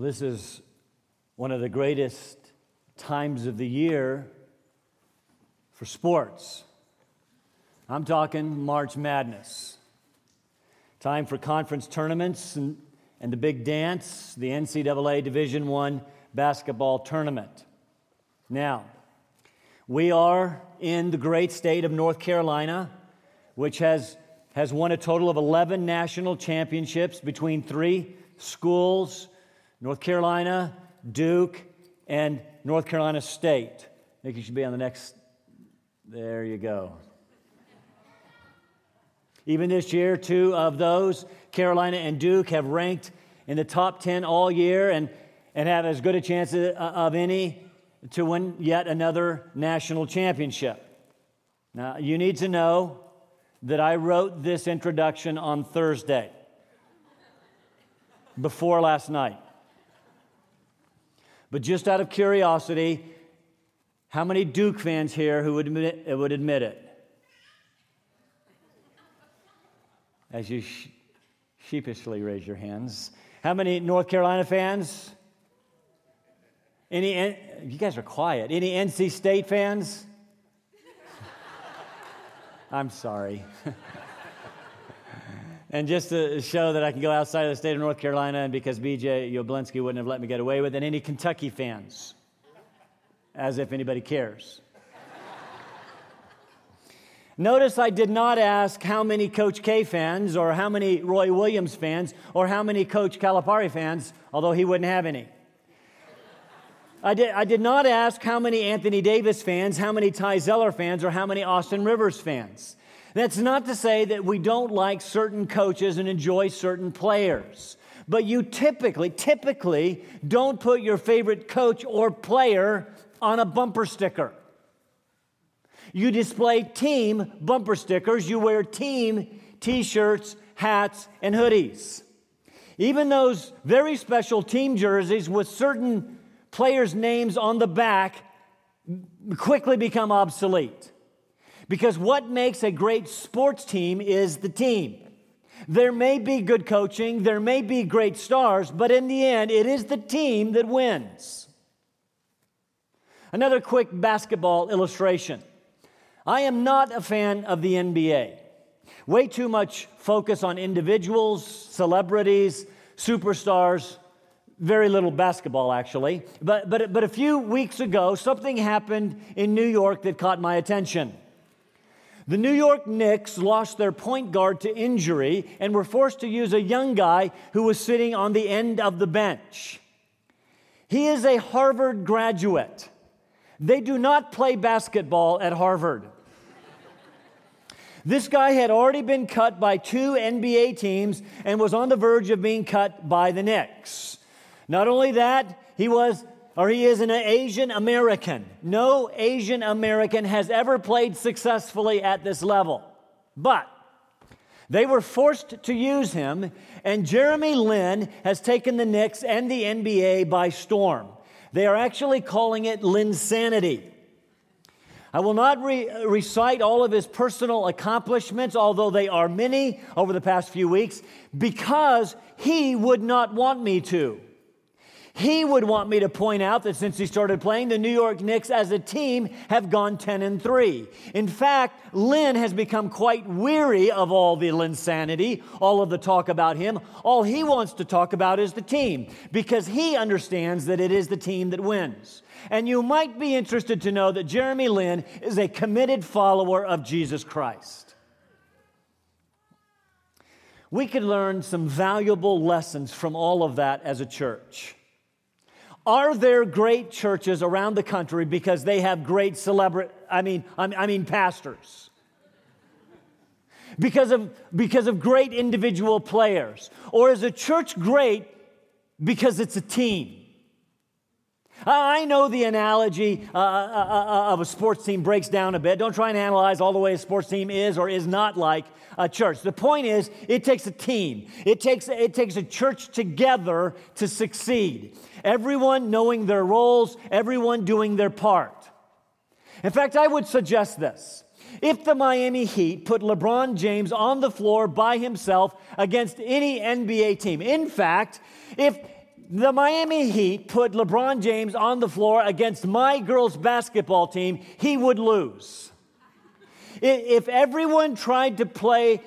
This is one of the greatest times of the year for sports. I'm talking March Madness. Time for conference tournaments and, and the big dance, the NCAA Division One basketball tournament. Now, we are in the great state of North Carolina, which has, has won a total of 11 national championships between three schools North Carolina, Duke, and North Carolina State. I think you should be on the next. There you go. Even this year, two of those, Carolina and Duke, have ranked in the top 10 all year and, and have as good a chance of any to win yet another national championship. Now, you need to know that I wrote this introduction on Thursday before last night. But just out of curiosity, how many Duke fans here who would admit it? Would admit it? As you sh- sheepishly raise your hands. How many North Carolina fans? Any, you guys are quiet. Any NC State fans? I'm sorry. And just to show that I can go outside of the state of North Carolina, and because BJ Yoblinski wouldn't have let me get away with it, any Kentucky fans, as if anybody cares. Notice I did not ask how many Coach K fans, or how many Roy Williams fans, or how many Coach Calipari fans, although he wouldn't have any. I did, I did not ask how many Anthony Davis fans, how many Ty Zeller fans, or how many Austin Rivers fans. That's not to say that we don't like certain coaches and enjoy certain players. But you typically, typically don't put your favorite coach or player on a bumper sticker. You display team bumper stickers, you wear team t shirts, hats, and hoodies. Even those very special team jerseys with certain players' names on the back quickly become obsolete. Because what makes a great sports team is the team. There may be good coaching, there may be great stars, but in the end, it is the team that wins. Another quick basketball illustration. I am not a fan of the NBA. Way too much focus on individuals, celebrities, superstars, very little basketball actually. But, but, but a few weeks ago, something happened in New York that caught my attention. The New York Knicks lost their point guard to injury and were forced to use a young guy who was sitting on the end of the bench. He is a Harvard graduate. They do not play basketball at Harvard. This guy had already been cut by two NBA teams and was on the verge of being cut by the Knicks. Not only that, he was or he is an Asian American. No Asian American has ever played successfully at this level. But they were forced to use him, and Jeremy Lin has taken the Knicks and the NBA by storm. They are actually calling it Linsanity. I will not re- recite all of his personal accomplishments, although they are many over the past few weeks, because he would not want me to. He would want me to point out that since he started playing, the New York Knicks as a team have gone 10 and 3. In fact, Lin has become quite weary of all the Linsanity, all of the talk about him. All he wants to talk about is the team because he understands that it is the team that wins. And you might be interested to know that Jeremy Lin is a committed follower of Jesus Christ. We could learn some valuable lessons from all of that as a church. Are there great churches around the country because they have great celebrity, I mean, I mean pastors? Because of, because of great individual players? Or is a church great because it's a team? I know the analogy uh, uh, uh, of a sports team breaks down a bit. Don't try and analyze all the way a sports team is or is not like a church. The point is, it takes a team. It takes, it takes a church together to succeed everyone knowing their roles, everyone doing their part. In fact, I would suggest this. If the Miami Heat put LeBron James on the floor by himself against any NBA team, in fact, if the Miami Heat put LeBron James on the floor against my girls' basketball team, he would lose. if everyone tried to play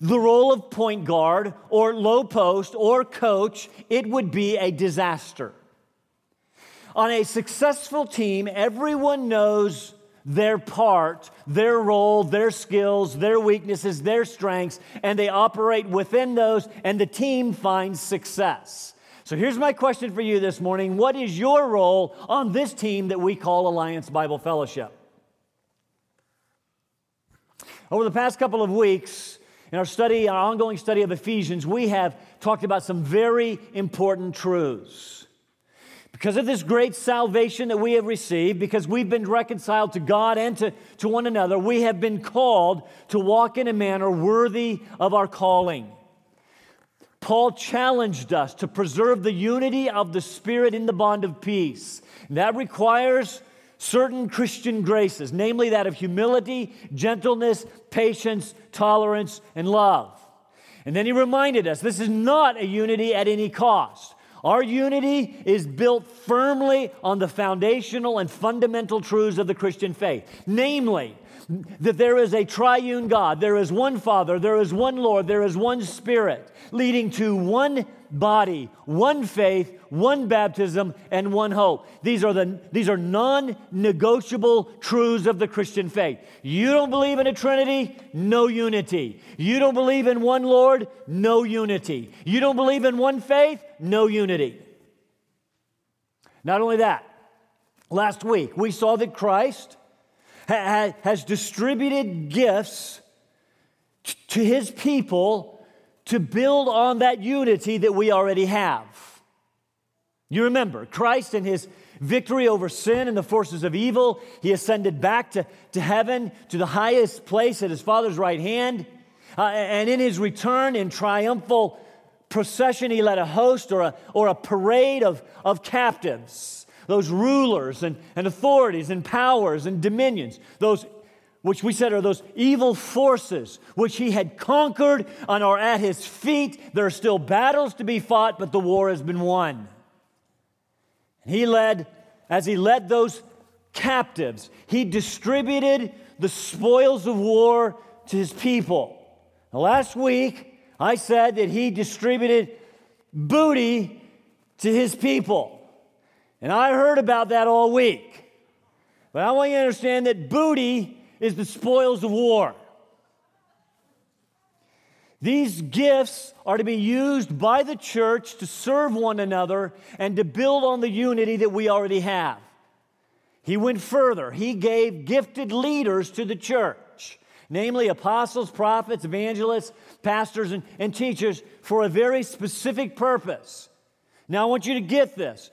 the role of point guard or low post or coach, it would be a disaster. On a successful team, everyone knows their part, their role, their skills, their weaknesses, their strengths, and they operate within those, and the team finds success. So here's my question for you this morning What is your role on this team that we call Alliance Bible Fellowship? Over the past couple of weeks, in our study, our ongoing study of Ephesians, we have talked about some very important truths. Because of this great salvation that we have received, because we've been reconciled to God and to, to one another, we have been called to walk in a manner worthy of our calling. Paul challenged us to preserve the unity of the Spirit in the bond of peace. And that requires certain Christian graces, namely that of humility, gentleness, patience, tolerance, and love. And then he reminded us this is not a unity at any cost. Our unity is built firmly on the foundational and fundamental truths of the Christian faith, namely, that there is a triune God, there is one Father, there is one Lord, there is one Spirit, leading to one body, one faith, one baptism, and one hope. These are, the, these are non negotiable truths of the Christian faith. You don't believe in a Trinity? No unity. You don't believe in one Lord? No unity. You don't believe in one faith? No unity. Not only that, last week we saw that Christ has distributed gifts to his people to build on that unity that we already have. You remember, Christ and his victory over sin and the forces of evil, he ascended back to, to heaven, to the highest place at his Father's right hand. Uh, and in his return, in triumphal procession, he led a host or a, or a parade of, of captives those rulers and, and authorities and powers and dominions, those which we said are those evil forces which he had conquered and are at his feet. There are still battles to be fought, but the war has been won. And he led, as he led those captives, he distributed the spoils of war to his people. Now, last week, I said that he distributed booty to his people. And I heard about that all week. But I want you to understand that booty is the spoils of war. These gifts are to be used by the church to serve one another and to build on the unity that we already have. He went further. He gave gifted leaders to the church, namely apostles, prophets, evangelists, pastors, and, and teachers, for a very specific purpose. Now, I want you to get this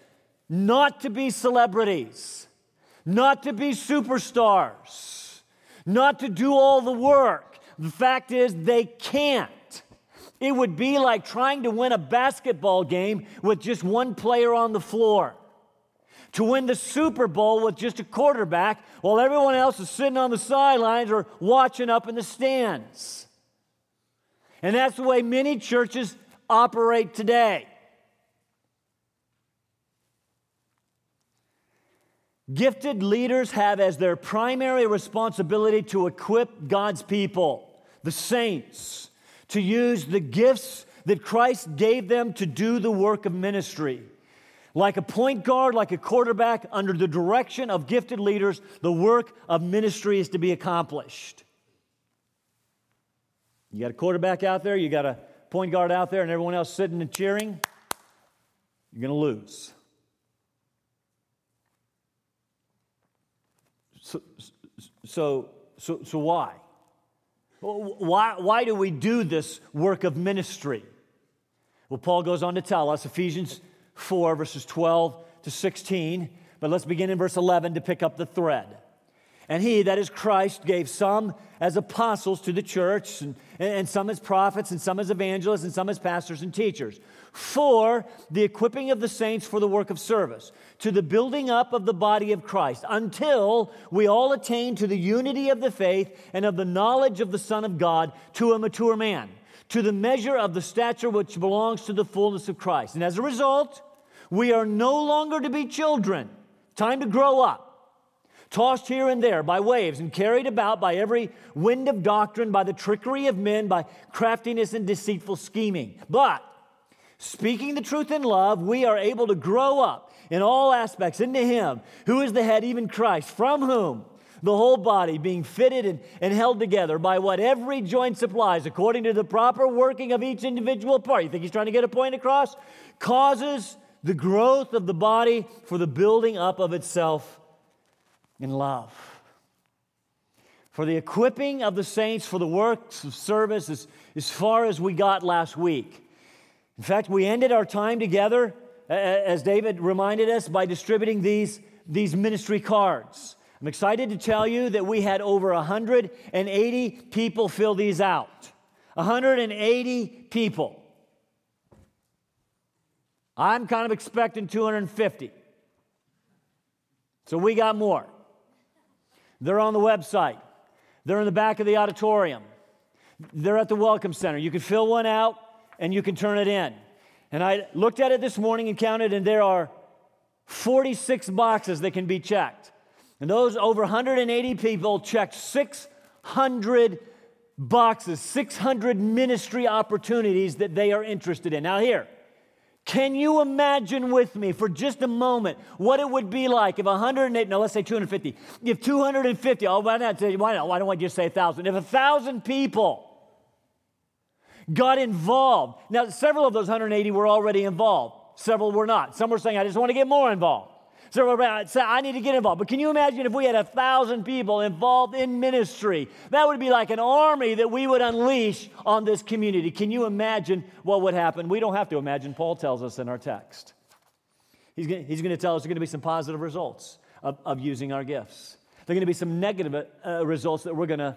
not to be celebrities, not to be superstars, not to do all the work. The fact is, they can't. It would be like trying to win a basketball game with just one player on the floor. To win the Super Bowl with just a quarterback while everyone else is sitting on the sidelines or watching up in the stands. And that's the way many churches operate today. Gifted leaders have as their primary responsibility to equip God's people, the saints, to use the gifts that Christ gave them to do the work of ministry. Like a point guard, like a quarterback, under the direction of gifted leaders, the work of ministry is to be accomplished. You got a quarterback out there, you got a point guard out there, and everyone else sitting and cheering, you're going to lose. So, so, so, why? Why, why do we do this work of ministry? Well, Paul goes on to tell us, Ephesians 4, verses 12 to 16, but let's begin in verse 11 to pick up the thread. And he, that is Christ, gave some as apostles to the church, and, and some as prophets, and some as evangelists, and some as pastors and teachers, for the equipping of the saints for the work of service, to the building up of the body of Christ, until we all attain to the unity of the faith and of the knowledge of the Son of God, to a mature man, to the measure of the stature which belongs to the fullness of Christ. And as a result, We are no longer to be children. Time to grow up. Tossed here and there by waves and carried about by every wind of doctrine, by the trickery of men, by craftiness and deceitful scheming. But speaking the truth in love, we are able to grow up in all aspects into Him who is the head, even Christ, from whom the whole body being fitted and, and held together by what every joint supplies according to the proper working of each individual part. You think he's trying to get a point across? Causes the growth of the body for the building up of itself in love. For the equipping of the saints for the works of service as, as far as we got last week. In fact, we ended our time together, as David reminded us, by distributing these, these ministry cards. I'm excited to tell you that we had over 180 people fill these out. 180 people. I'm kind of expecting 250. So we got more. They're on the website, they're in the back of the auditorium, they're at the Welcome Center. You can fill one out and you can turn it in. And I looked at it this morning and counted, and there are 46 boxes that can be checked. And those over 180 people checked 600 boxes, 600 ministry opportunities that they are interested in. Now, here, can you imagine with me for just a moment what it would be like if 108, no, let's say 250, if 250, oh, why not, why not, why don't I just say 1,000? If 1,000 people got involved, now several of those 180 were already involved, several were not. Some were saying, I just want to get more involved. So I need to get involved. But can you imagine if we had a thousand people involved in ministry? That would be like an army that we would unleash on this community. Can you imagine what would happen? We don't have to imagine. Paul tells us in our text. He's going, he's going to tell us there's going to be some positive results of, of using our gifts. There are going to be some negative uh, results that we're going to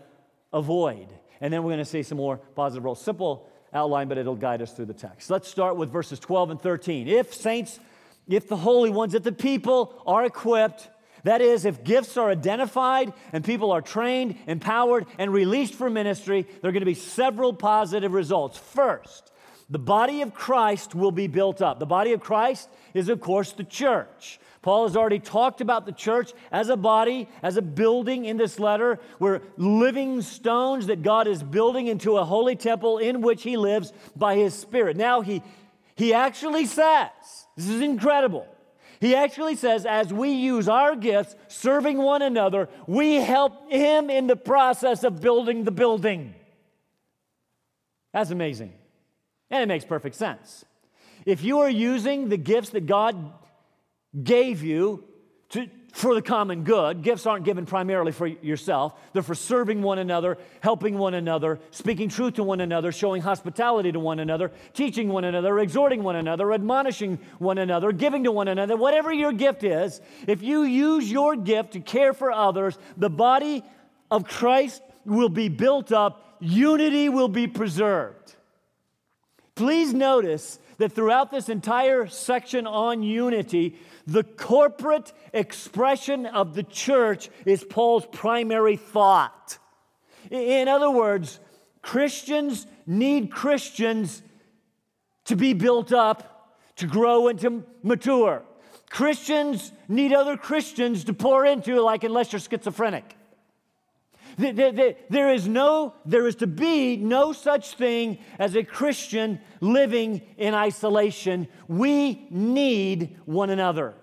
avoid. And then we're going to see some more positive results. Simple outline, but it'll guide us through the text. Let's start with verses 12 and 13. If saints if the holy ones, if the people are equipped, that is, if gifts are identified and people are trained, empowered, and released for ministry, there are going to be several positive results. First, the body of Christ will be built up. The body of Christ is, of course, the church. Paul has already talked about the church as a body, as a building in this letter. We're living stones that God is building into a holy temple in which he lives by his Spirit. Now, he, he actually says, this is incredible. He actually says, as we use our gifts serving one another, we help him in the process of building the building. That's amazing. And it makes perfect sense. If you are using the gifts that God gave you to, for the common good. Gifts aren't given primarily for yourself, they're for serving one another, helping one another, speaking truth to one another, showing hospitality to one another, teaching one another, exhorting one another, admonishing one another, giving to one another. Whatever your gift is, if you use your gift to care for others, the body of Christ will be built up, unity will be preserved. Please notice that throughout this entire section on unity, the corporate expression of the church is Paul's primary thought. In other words, Christians need Christians to be built up, to grow and to mature. Christians need other Christians to pour into, like, unless you're schizophrenic. There is no, there is to be no such thing as a Christian living in isolation. We need one another.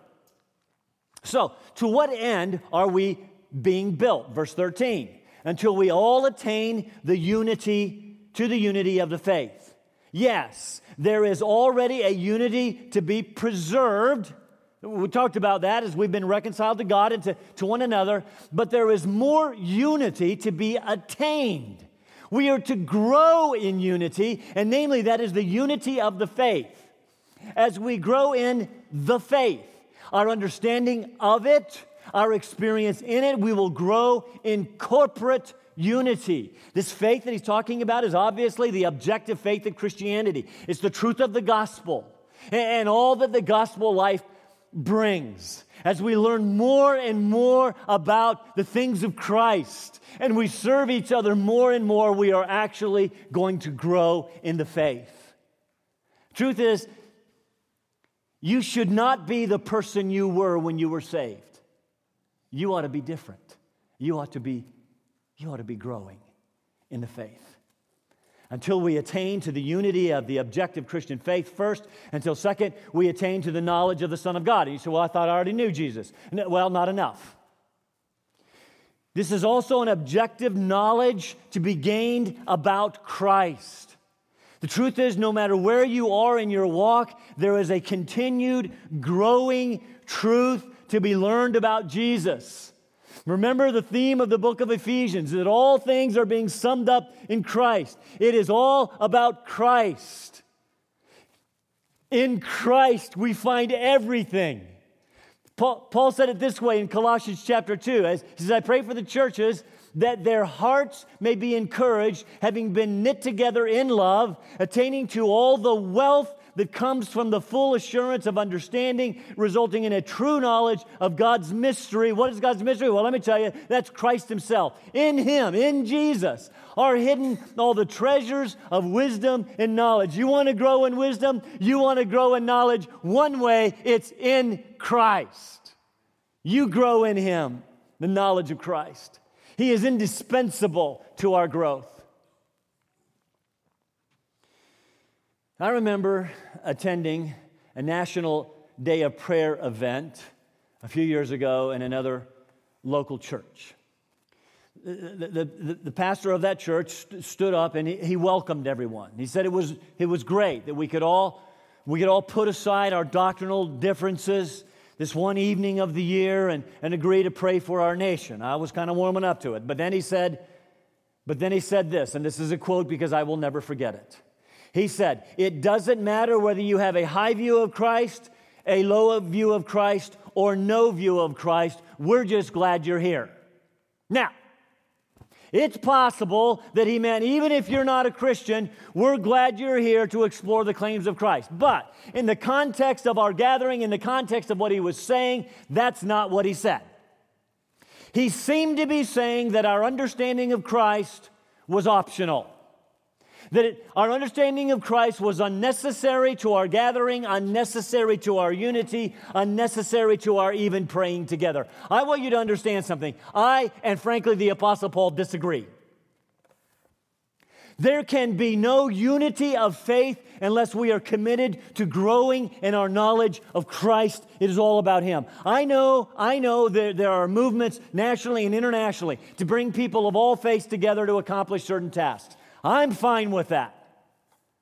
So, to what end are we being built? Verse 13. Until we all attain the unity to the unity of the faith. Yes, there is already a unity to be preserved we talked about that as we've been reconciled to God and to, to one another, but there is more unity to be attained. We are to grow in unity, and namely, that is the unity of the faith. As we grow in the faith, our understanding of it, our experience in it, we will grow in corporate unity. This faith that he's talking about is obviously the objective faith of Christianity. It's the truth of the gospel and all that the gospel life brings as we learn more and more about the things of Christ and we serve each other more and more, we are actually going to grow in the faith. Truth is, You should not be the person you were when you were saved. You ought to be different. You ought to be, you ought to be growing in the faith. Until we attain to the unity of the objective Christian faith first, until second, we attain to the knowledge of the Son of God. And you say, Well, I thought I already knew Jesus. Well, not enough. This is also an objective knowledge to be gained about Christ. The truth is, no matter where you are in your walk, there is a continued growing truth to be learned about Jesus. Remember the theme of the book of Ephesians that all things are being summed up in Christ. It is all about Christ. In Christ, we find everything. Paul, Paul, said it this way in Colossians chapter 2. As, he says, I pray for the churches that their hearts may be encouraged, having been knit together in love, attaining to all the wealth that comes from the full assurance of understanding, resulting in a true knowledge of God's mystery. What is God's mystery? Well, let me tell you, that's Christ Himself. In Him, in Jesus, are hidden all the treasures of wisdom and knowledge. You want to grow in wisdom? You want to grow in knowledge? One way, it's in Christ. You grow in Him, the knowledge of Christ. He is indispensable to our growth. I remember attending a National Day of Prayer event a few years ago in another local church. The, the, the, pastor of that church st- stood up and he, he welcomed everyone. He said it was, it was great that we could, all, we could all put aside our doctrinal differences this one evening of the year and, and agree to pray for our nation. I was kind of warming up to it. But then he said, but then he said this, and this is a quote because I will never forget it. He said, It doesn't matter whether you have a high view of Christ, a low view of Christ, or no view of Christ. We're just glad you're here. Now, it's possible that he meant, even if you're not a Christian, we're glad you're here to explore the claims of Christ. But in the context of our gathering, in the context of what he was saying, that's not what he said. He seemed to be saying that our understanding of Christ was optional. That it, our understanding of Christ was unnecessary to our gathering, unnecessary to our unity, unnecessary to our even praying together. I want you to understand something. I, and frankly, the Apostle Paul disagree. There can be no unity of faith unless we are committed to growing in our knowledge of Christ. It is all about Him. I know, I know that there are movements nationally and internationally to bring people of all faiths together to accomplish certain tasks. I'm fine with that.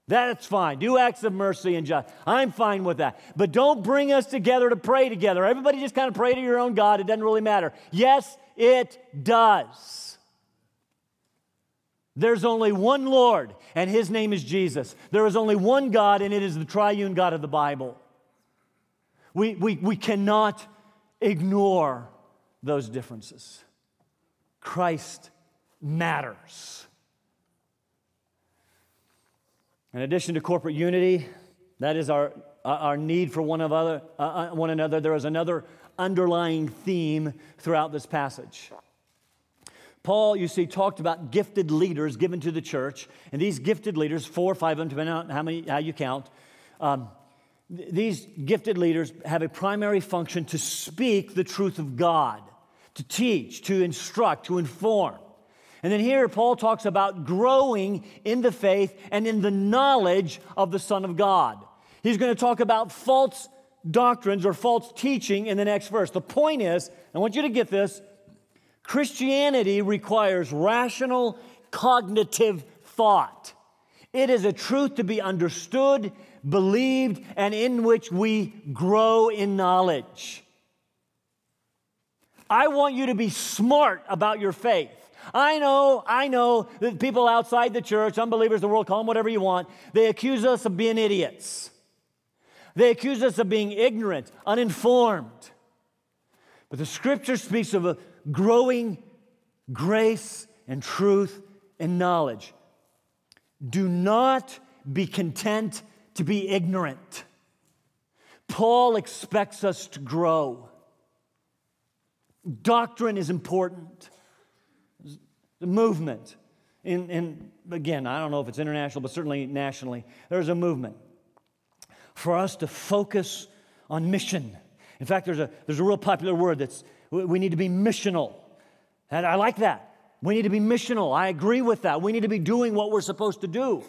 That's fine. Do acts of mercy and justice. I'm fine with that. But don't bring us together to pray together. Everybody just kind of pray to your own God. It doesn't really matter. Yes, it does. There's only one Lord, and his name is Jesus. There is only one God, and it is the triune God of the Bible. We, we, we cannot ignore those differences. Christ matters. In addition to corporate unity, that is our, our need for one, of other, uh, uh, one another, there is another underlying theme throughout this passage. Paul, you see, talked about gifted leaders given to the church, and these gifted leaders, four or five of them, depending on how many how you count, um, th- these gifted leaders have a primary function to speak the truth of God, to teach, to instruct, to inform. And then here, Paul talks about growing in the faith and in the knowledge of the Son of God. He's going to talk about false doctrines or false teaching in the next verse. The point is, I want you to get this Christianity requires rational, cognitive thought. It is a truth to be understood, believed, and in which we grow in knowledge. I want you to be smart about your faith. I know, I know that people outside the church, unbelievers, the world, call them whatever you want, they accuse us of being idiots. They accuse us of being ignorant, uninformed. But the scripture speaks of a growing grace and truth and knowledge. Do not be content to be ignorant. Paul expects us to grow. Doctrine is important the movement. In, in, again, I don't know if it's international, but certainly nationally, there's a movement for us to focus on mission. In fact, there's a, there's a real popular word that's we need to be missional. And I like that. We need to be missional. I agree with that. We need to be doing what we're supposed to do.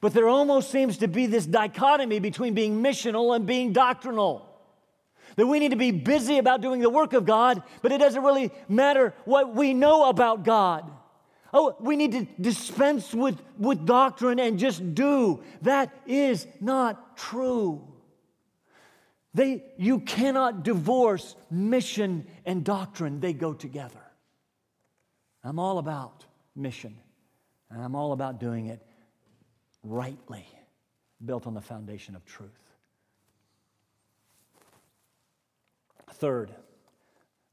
But there almost seems to be this dichotomy between being missional and being doctrinal. That we need to be busy about doing the work of God, but it doesn't really matter what we know about God. Oh, we need to dispense with, with doctrine and just do. That is not true. They, you cannot divorce mission and doctrine, they go together. I'm all about mission, and I'm all about doing it rightly, built on the foundation of truth. Third,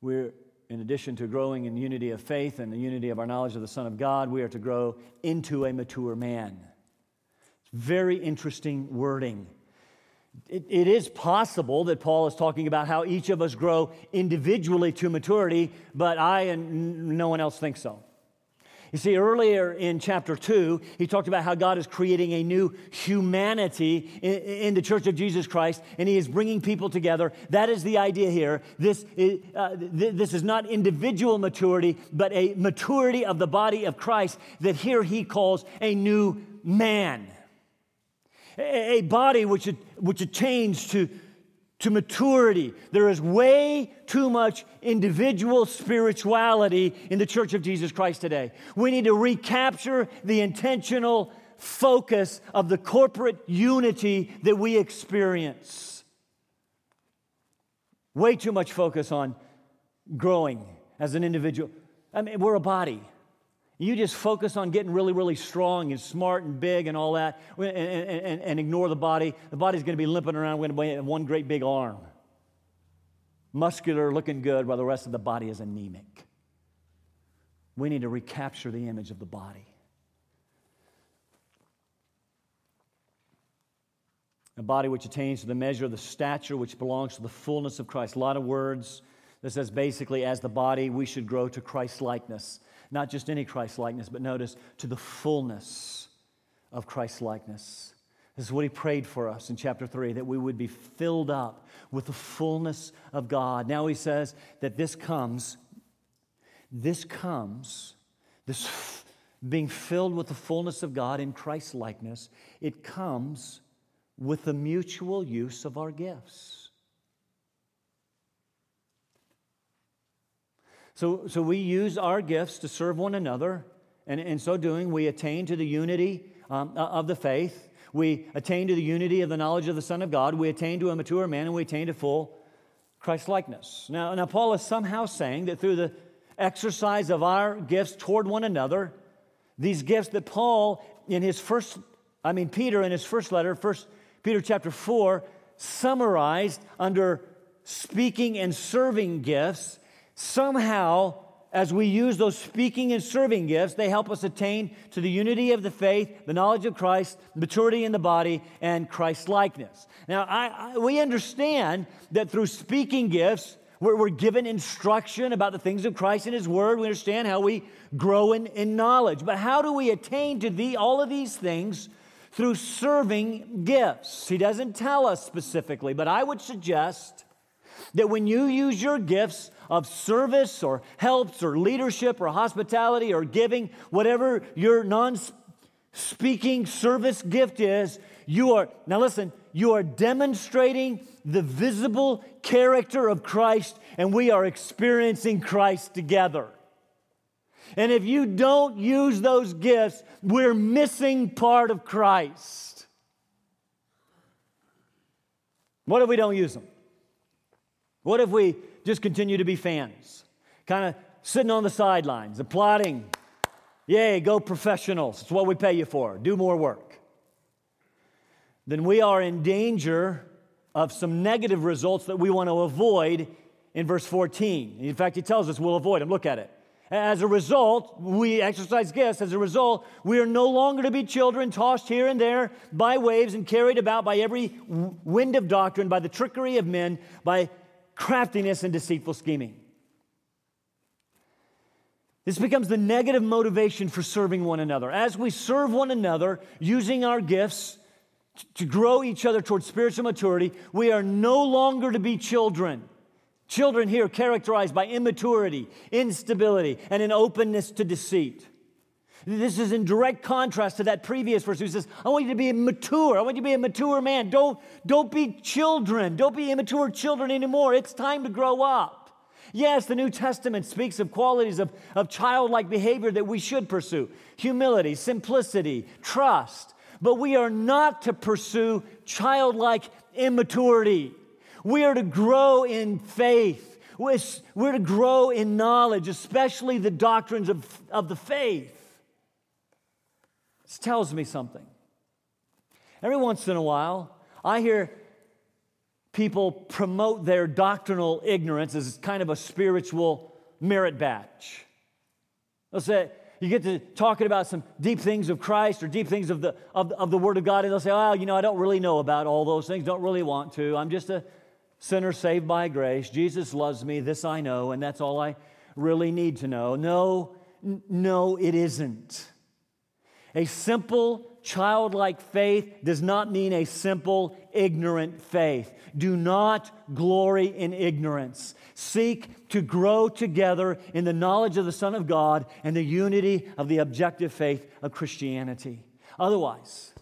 we're, in addition to growing in unity of faith and the unity of our knowledge of the Son of God, we are to grow into a mature man. It's very interesting wording. It, it is possible that Paul is talking about how each of us grow individually to maturity, but I and no one else thinks so. You see, earlier in chapter 2, he talked about how God is creating a new humanity in, in the church of Jesus Christ, and he is bringing people together. That is the idea here. This is, uh, th- this is not individual maturity, but a maturity of the body of Christ that here he calls a new man. A, a body which, which attains to to maturity. There is way too much individual spirituality in the Church of Jesus Christ today. We need to recapture the intentional focus of the corporate unity that we experience. Way too much focus on growing as an individual. I mean, we're a body. You just focus on getting really, really strong and smart and big and all that and, and, and ignore the body. The body's going to be limping around with one great big arm. Muscular, looking good, while the rest of the body is anemic. We need to recapture the image of the body. A body which attains to the measure of the stature which belongs to the fullness of Christ. A lot of words that says basically, as the body, we should grow to Christ likeness not just any Christ likeness, but notice to the fullness of Christ likeness. This is what he prayed for us in chapter 3 that we would be filled up with the fullness of God. Now he says that this comes, this comes, this f- being filled with the fullness of God in Christ likeness, it comes with the mutual use of our gifts. So, so we use our gifts to serve one another, and in so doing, we attain to the unity um, of the faith. We attain to the unity of the knowledge of the Son of God. We attain to a mature man, and we attain to full Christ likeness. Now, now, Paul is somehow saying that through the exercise of our gifts toward one another, these gifts that Paul, in his first, I mean, Peter in his first letter, First Peter chapter 4, summarized under speaking and serving gifts, somehow, as we use those speaking and serving gifts, they help us attain to the unity of the faith, the knowledge of Christ, maturity in the body, and Christ likeness. Now, I, I, we understand that through speaking gifts, we're, we're, given instruction about the things of Christ and His Word. We understand how we grow in, in knowledge. But how do we attain to the, all of these things? Through serving gifts. He doesn't tell us specifically, but I would suggest that when you use your gifts of service or helps or leadership or hospitality or giving, whatever your non speaking service gift is, you are, now listen, you are demonstrating the visible character of Christ, and we are experiencing Christ together. And if you don't use those gifts, we're missing part of Christ. What if we don't use them? What if we just continue to be fans, kind of sitting on the sidelines, applauding. Yay, go professionals. It's what we pay you for. Do more work. Then we are in danger of some negative results that we want to avoid in verse 14. In fact, he tells us we'll avoid them. Look at it. As a result, we exercise gifts. As a result, we are no longer to be children tossed here and there by waves and carried about by every wind of doctrine, by the trickery of men, by craftiness and deceitful scheming. This becomes the negative motivation for serving one another. As we serve one another using our gifts to grow each other towards spiritual maturity, we are no longer to be children. Children here characterized by immaturity, instability, and an openness to deceit. This is in direct contrast to that previous verse who says, I want you to be mature. I want you to be a mature man. Don't, don't be children. Don't be immature children anymore. It's time to grow up. Yes, the New Testament speaks of qualities of, of childlike behavior that we should pursue humility, simplicity, trust. But we are not to pursue childlike immaturity. We are to grow in faith. We're to grow in knowledge, especially the doctrines of, of the faith. This tells me something. Every once in a while, I hear people promote their doctrinal ignorance as kind of a spiritual merit badge. They'll say, you get to talking about some deep things of Christ or deep things of the, of, of the Word of God, and they'll say, oh, you know, I don't really know about all those things, don't really want to. I'm just a sinner saved by grace. Jesus loves me, this I know, and that's all I really need to know. No, n- no, it isn't. A simple, childlike faith does not mean a simple, ignorant faith. Do not glory in ignorance. Seek to grow together in the knowledge of the Son of God and the unity of the objective faith of Christianity. Otherwise,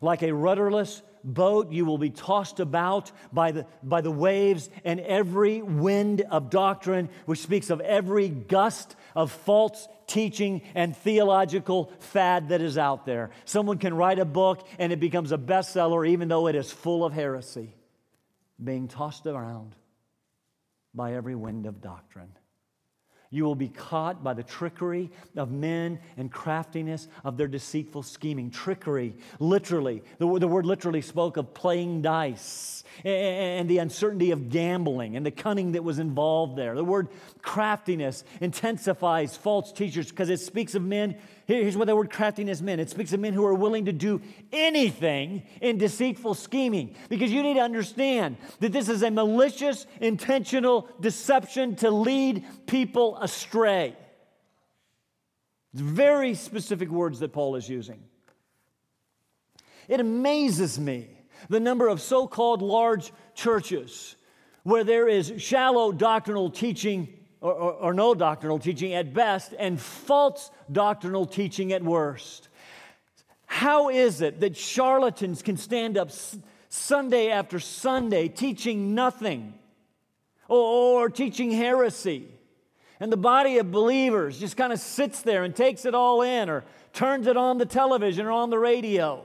like a rudderless boat, you will be tossed about by the, by the waves and every wind of doctrine, which speaks of every gust of false teaching and theological fad that is out there. Someone can write a book and it becomes a bestseller, even though it is full of heresy, being tossed around by every wind of doctrine. You will be caught by the trickery of men and craftiness of their deceitful scheming. Trickery, literally, the, the word literally spoke of playing dice and the uncertainty of gambling and the cunning that was involved there. The word craftiness intensifies false teachers because it speaks of men. Here's what the word craftiness meant it speaks of men who are willing to do anything in deceitful scheming. Because you need to understand that this is a malicious, intentional deception to lead people astray. It's very specific words that Paul is using. It amazes me the number of so called large churches where there is shallow doctrinal teaching or, or, or, no doctrinal teaching at best and false doctrinal teaching at worst. How is it that charlatans can stand up Sunday after Sunday teaching nothing or, or teaching heresy? And the body of believers just kind of sits there and takes it all in or turns it on the television or on the radio.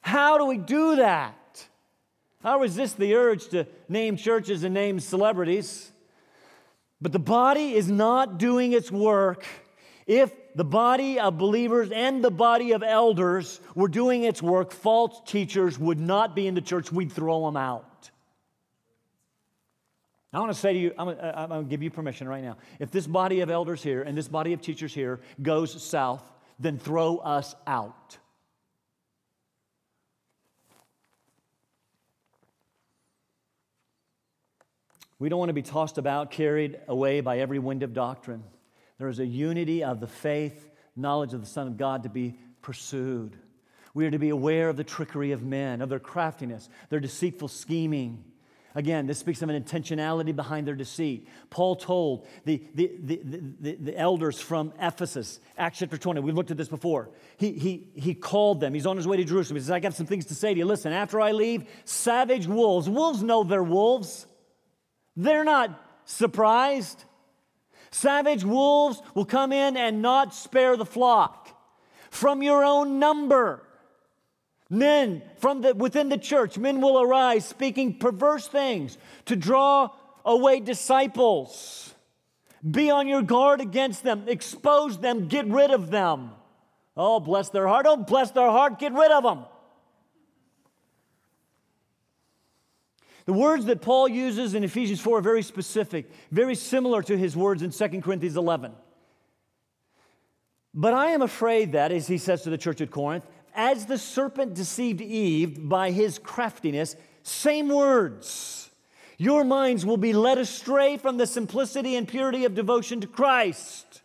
How do we do that? I resist the urge to name churches and name celebrities. But the body is not doing its work if the body of believers and the body of elders were doing its work, false teachers would not be in the church. We'd throw them out. I want to say to you, I'm going to give you permission right now. If this body of elders here and this body of teachers here goes south, then throw us out. We don't want to be tossed about, carried away by every wind of doctrine. There is a unity of the faith, knowledge of the Son of God to be pursued. We are to be aware of the trickery of men, of their craftiness, their deceitful scheming. Again, this speaks of an intentionality behind their deceit. Paul told the, the, the, the, the elders from Ephesus, Acts chapter 20, we looked at this before. He, he, he called them. He's on his way to Jerusalem. He says, I got some things to say to you. Listen, after I leave, savage wolves, wolves know they're wolves. They're not surprised. Savage wolves will come in and not spare the flock. From your own number, men from the, within the church, men will arise speaking perverse things to draw away disciples. Be on your guard against them, expose them, get rid of them. Oh, bless their heart. Oh, bless their heart, get rid of them. The words that Paul uses in Ephesians 4 are very specific, very similar to his words in 2 Corinthians 11. But I am afraid that, as he says to the church at Corinth, as the serpent deceived Eve by his craftiness, same words, your minds will be led astray from the simplicity and purity of devotion to Christ.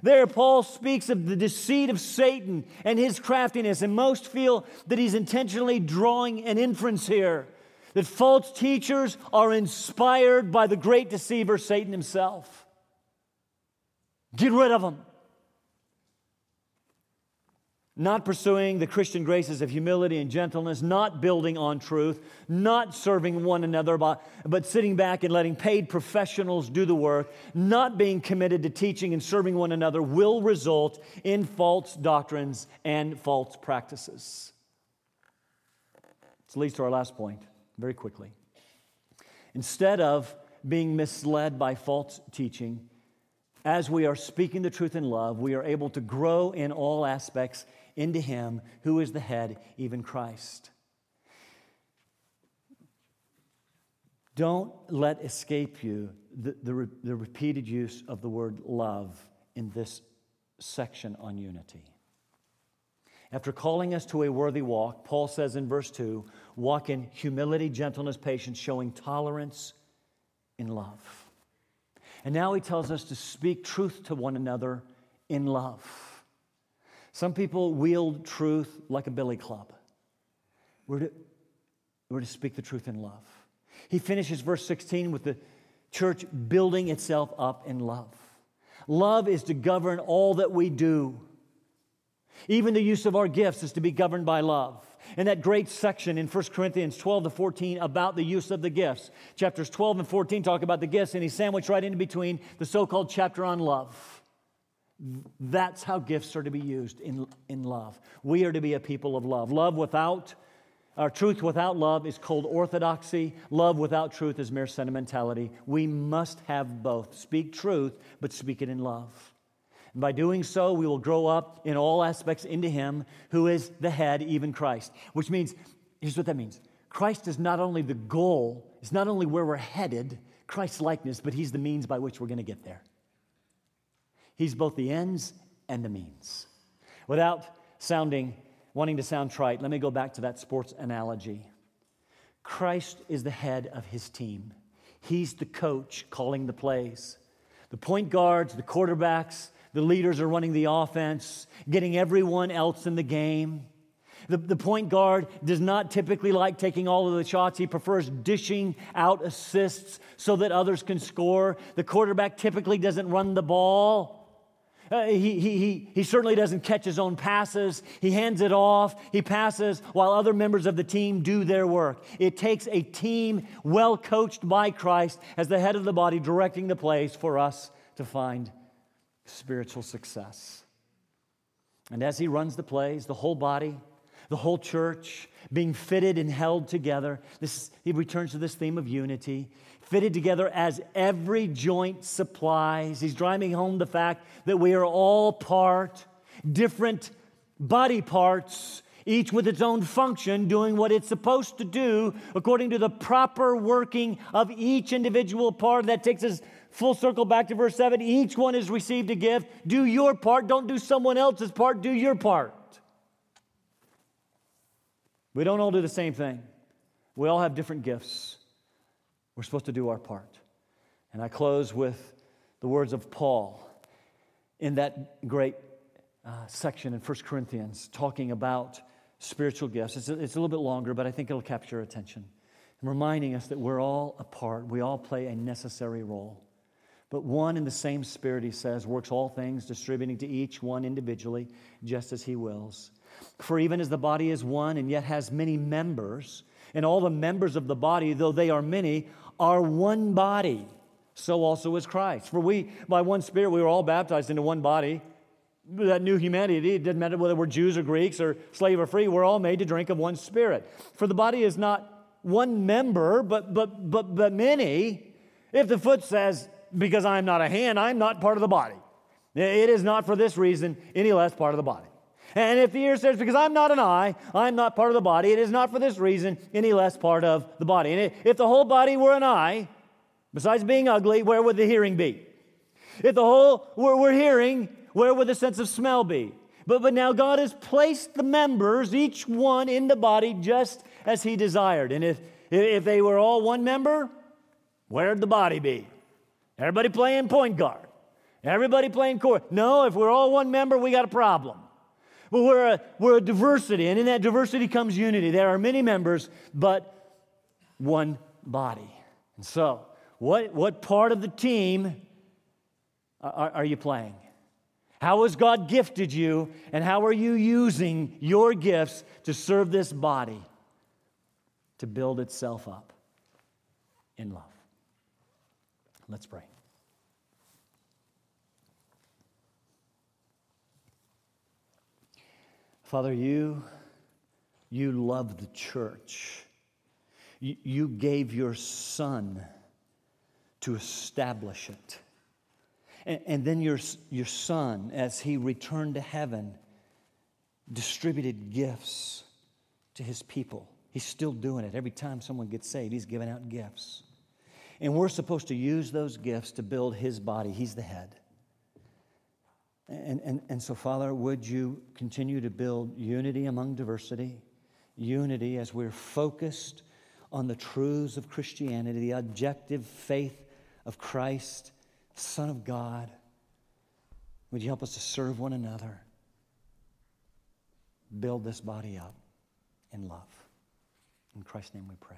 There, Paul speaks of the deceit of Satan and his craftiness, and most feel that he's intentionally drawing an inference here that false teachers are inspired by the great deceiver, Satan himself. Get rid of them not pursuing the Christian graces of humility and gentleness, not building on truth, not serving one another, but, but sitting back and letting paid professionals do the work, not being committed to teaching and serving one another will result in false doctrines and false practices. This leads to our last point very quickly. Instead of being misled by false teaching, as we are speaking the truth in love, we are able to grow in all aspects into Him who is the head, even Christ. Don't let escape you the, the, the, repeated use of the word love in this section on unity. After calling us to a worthy walk, Paul says in verse 2 walk in humility, gentleness, patience, showing tolerance in love. And now he tells us to speak truth to one another in love. Some people wield truth like a billy club. We're to, we're to speak the truth in love. He finishes verse 16 with the church building itself up in love. Love is to govern all that we do. Even the use of our gifts is to be governed by love. In that great section in 1 Corinthians 12 to 14 about the use of the gifts, chapters 12 and 14 talk about the gifts, and he's sandwiched right in between the so called chapter on love. That's how gifts are to be used in, in love. We are to be a people of love. Love without, our truth without love is cold orthodoxy. Love without truth is mere sentimentality. We must have both. Speak truth, but speak it in love. By doing so, we will grow up in all aspects into Him who is the head, even Christ. Which means, here's what that means Christ is not only the goal, it's not only where we're headed, Christ's likeness, but He's the means by which we're going to get there. He's both the ends and the means. Without sounding, wanting to sound trite, let me go back to that sports analogy. Christ is the head of his team. He's the coach calling the plays. The point guards, the quarterbacks, the leaders are running the offense, getting everyone else in the game. The, the point guard does not typically like taking all of the shots. He prefers dishing out assists so that others can score. The quarterback typically doesn't run the ball. Uh, he, he, he, he certainly doesn't catch his own passes. He hands it off. He passes while other members of the team do their work. It takes a team well coached by Christ as the head of the body directing the plays for us to find spiritual success. And as he runs the plays, the whole body, the whole church being fitted and held together, this, he returns to this theme of unity fitted together as every joint supplies. He's driving home the fact that we are all part, different body parts, each with its own function, doing what it's supposed to do according to the proper working of each individual part. That takes us full circle back to verse 7. Each one has received a gift. Do your part. Don't do someone else's part. Do your part. We don't all do the same thing. We all have different gifts. We're supposed to do our part. And I close with the words of Paul in that great uh, section in 1 Corinthians talking about spiritual gifts. It's a, it's a little bit longer, but I think it'll capture attention. And reminding us that we're all a part, we all play a necessary role. But one in the same Spirit, he says, works all things, distributing to each one individually, just as he wills. For even as the body is one and yet has many members, and all the members of the body, though they are many, are one body. So also is Christ. For we, by one Spirit, we were all baptized into one body. That new humanity, it doesn't matter whether we're Jews or Greeks or slave or free, we're all made to drink of one Spirit. For the body is not one member, but, but, but, but many. If the foot says, because I'm not a hand, I'm not part of the body, it is not for this reason any less part of the body. And if the ear says, Because I'm not an eye, I'm not part of the body, it is not for this reason any less part of the body. And if the whole body were an eye, besides being ugly, where would the hearing be? If the whole were, were hearing, where would the sense of smell be? But, but now God has placed the members, each one in the body, just as He desired. And if, if they were all one member, where'd the body be? Everybody playing point guard. Everybody playing core. No, if we're all one member, we got a problem. But we're a, we're a diversity, and in that diversity comes unity. There are many members, but one body. And so, what, what part of the team are, are you playing? How has God gifted you, and how are you using your gifts to serve this body to build itself up in love? Let's pray. Father, you, you love the church. You, gave your son to establish it. And, and then your, your son, as he returned to heaven, distributed gifts to his people. He's still doing it. Every time someone gets saved, he's giving out gifts. And we're supposed to use those gifts to build his body. He's the head. And, and, and so, Father, would you continue to build unity among diversity, unity as we're focused on the truths of Christianity, the objective faith of Christ, Son of God. Would you help us to serve one another? Build this body up in love. In Christ's name we pray.